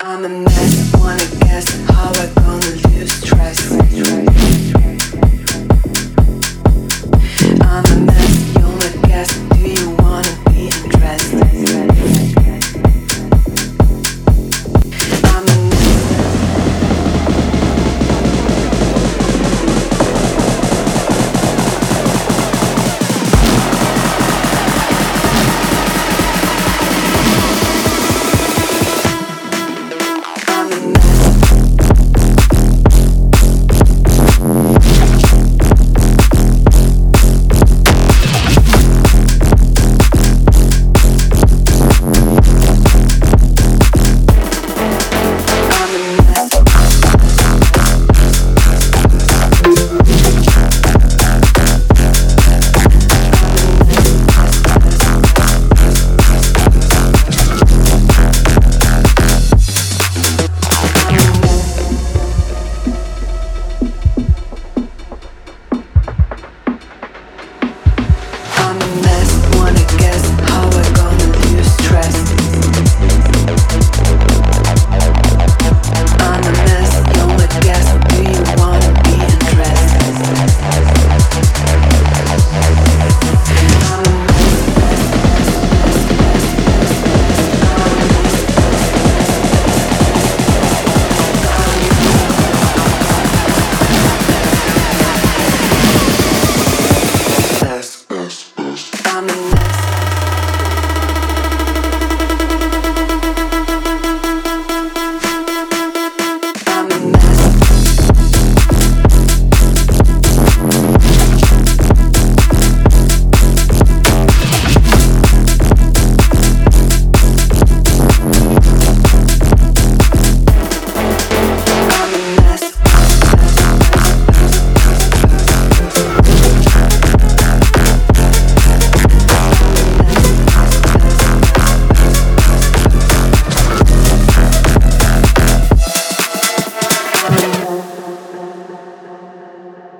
I'm a mess, wanna guess how I gonna lose stress?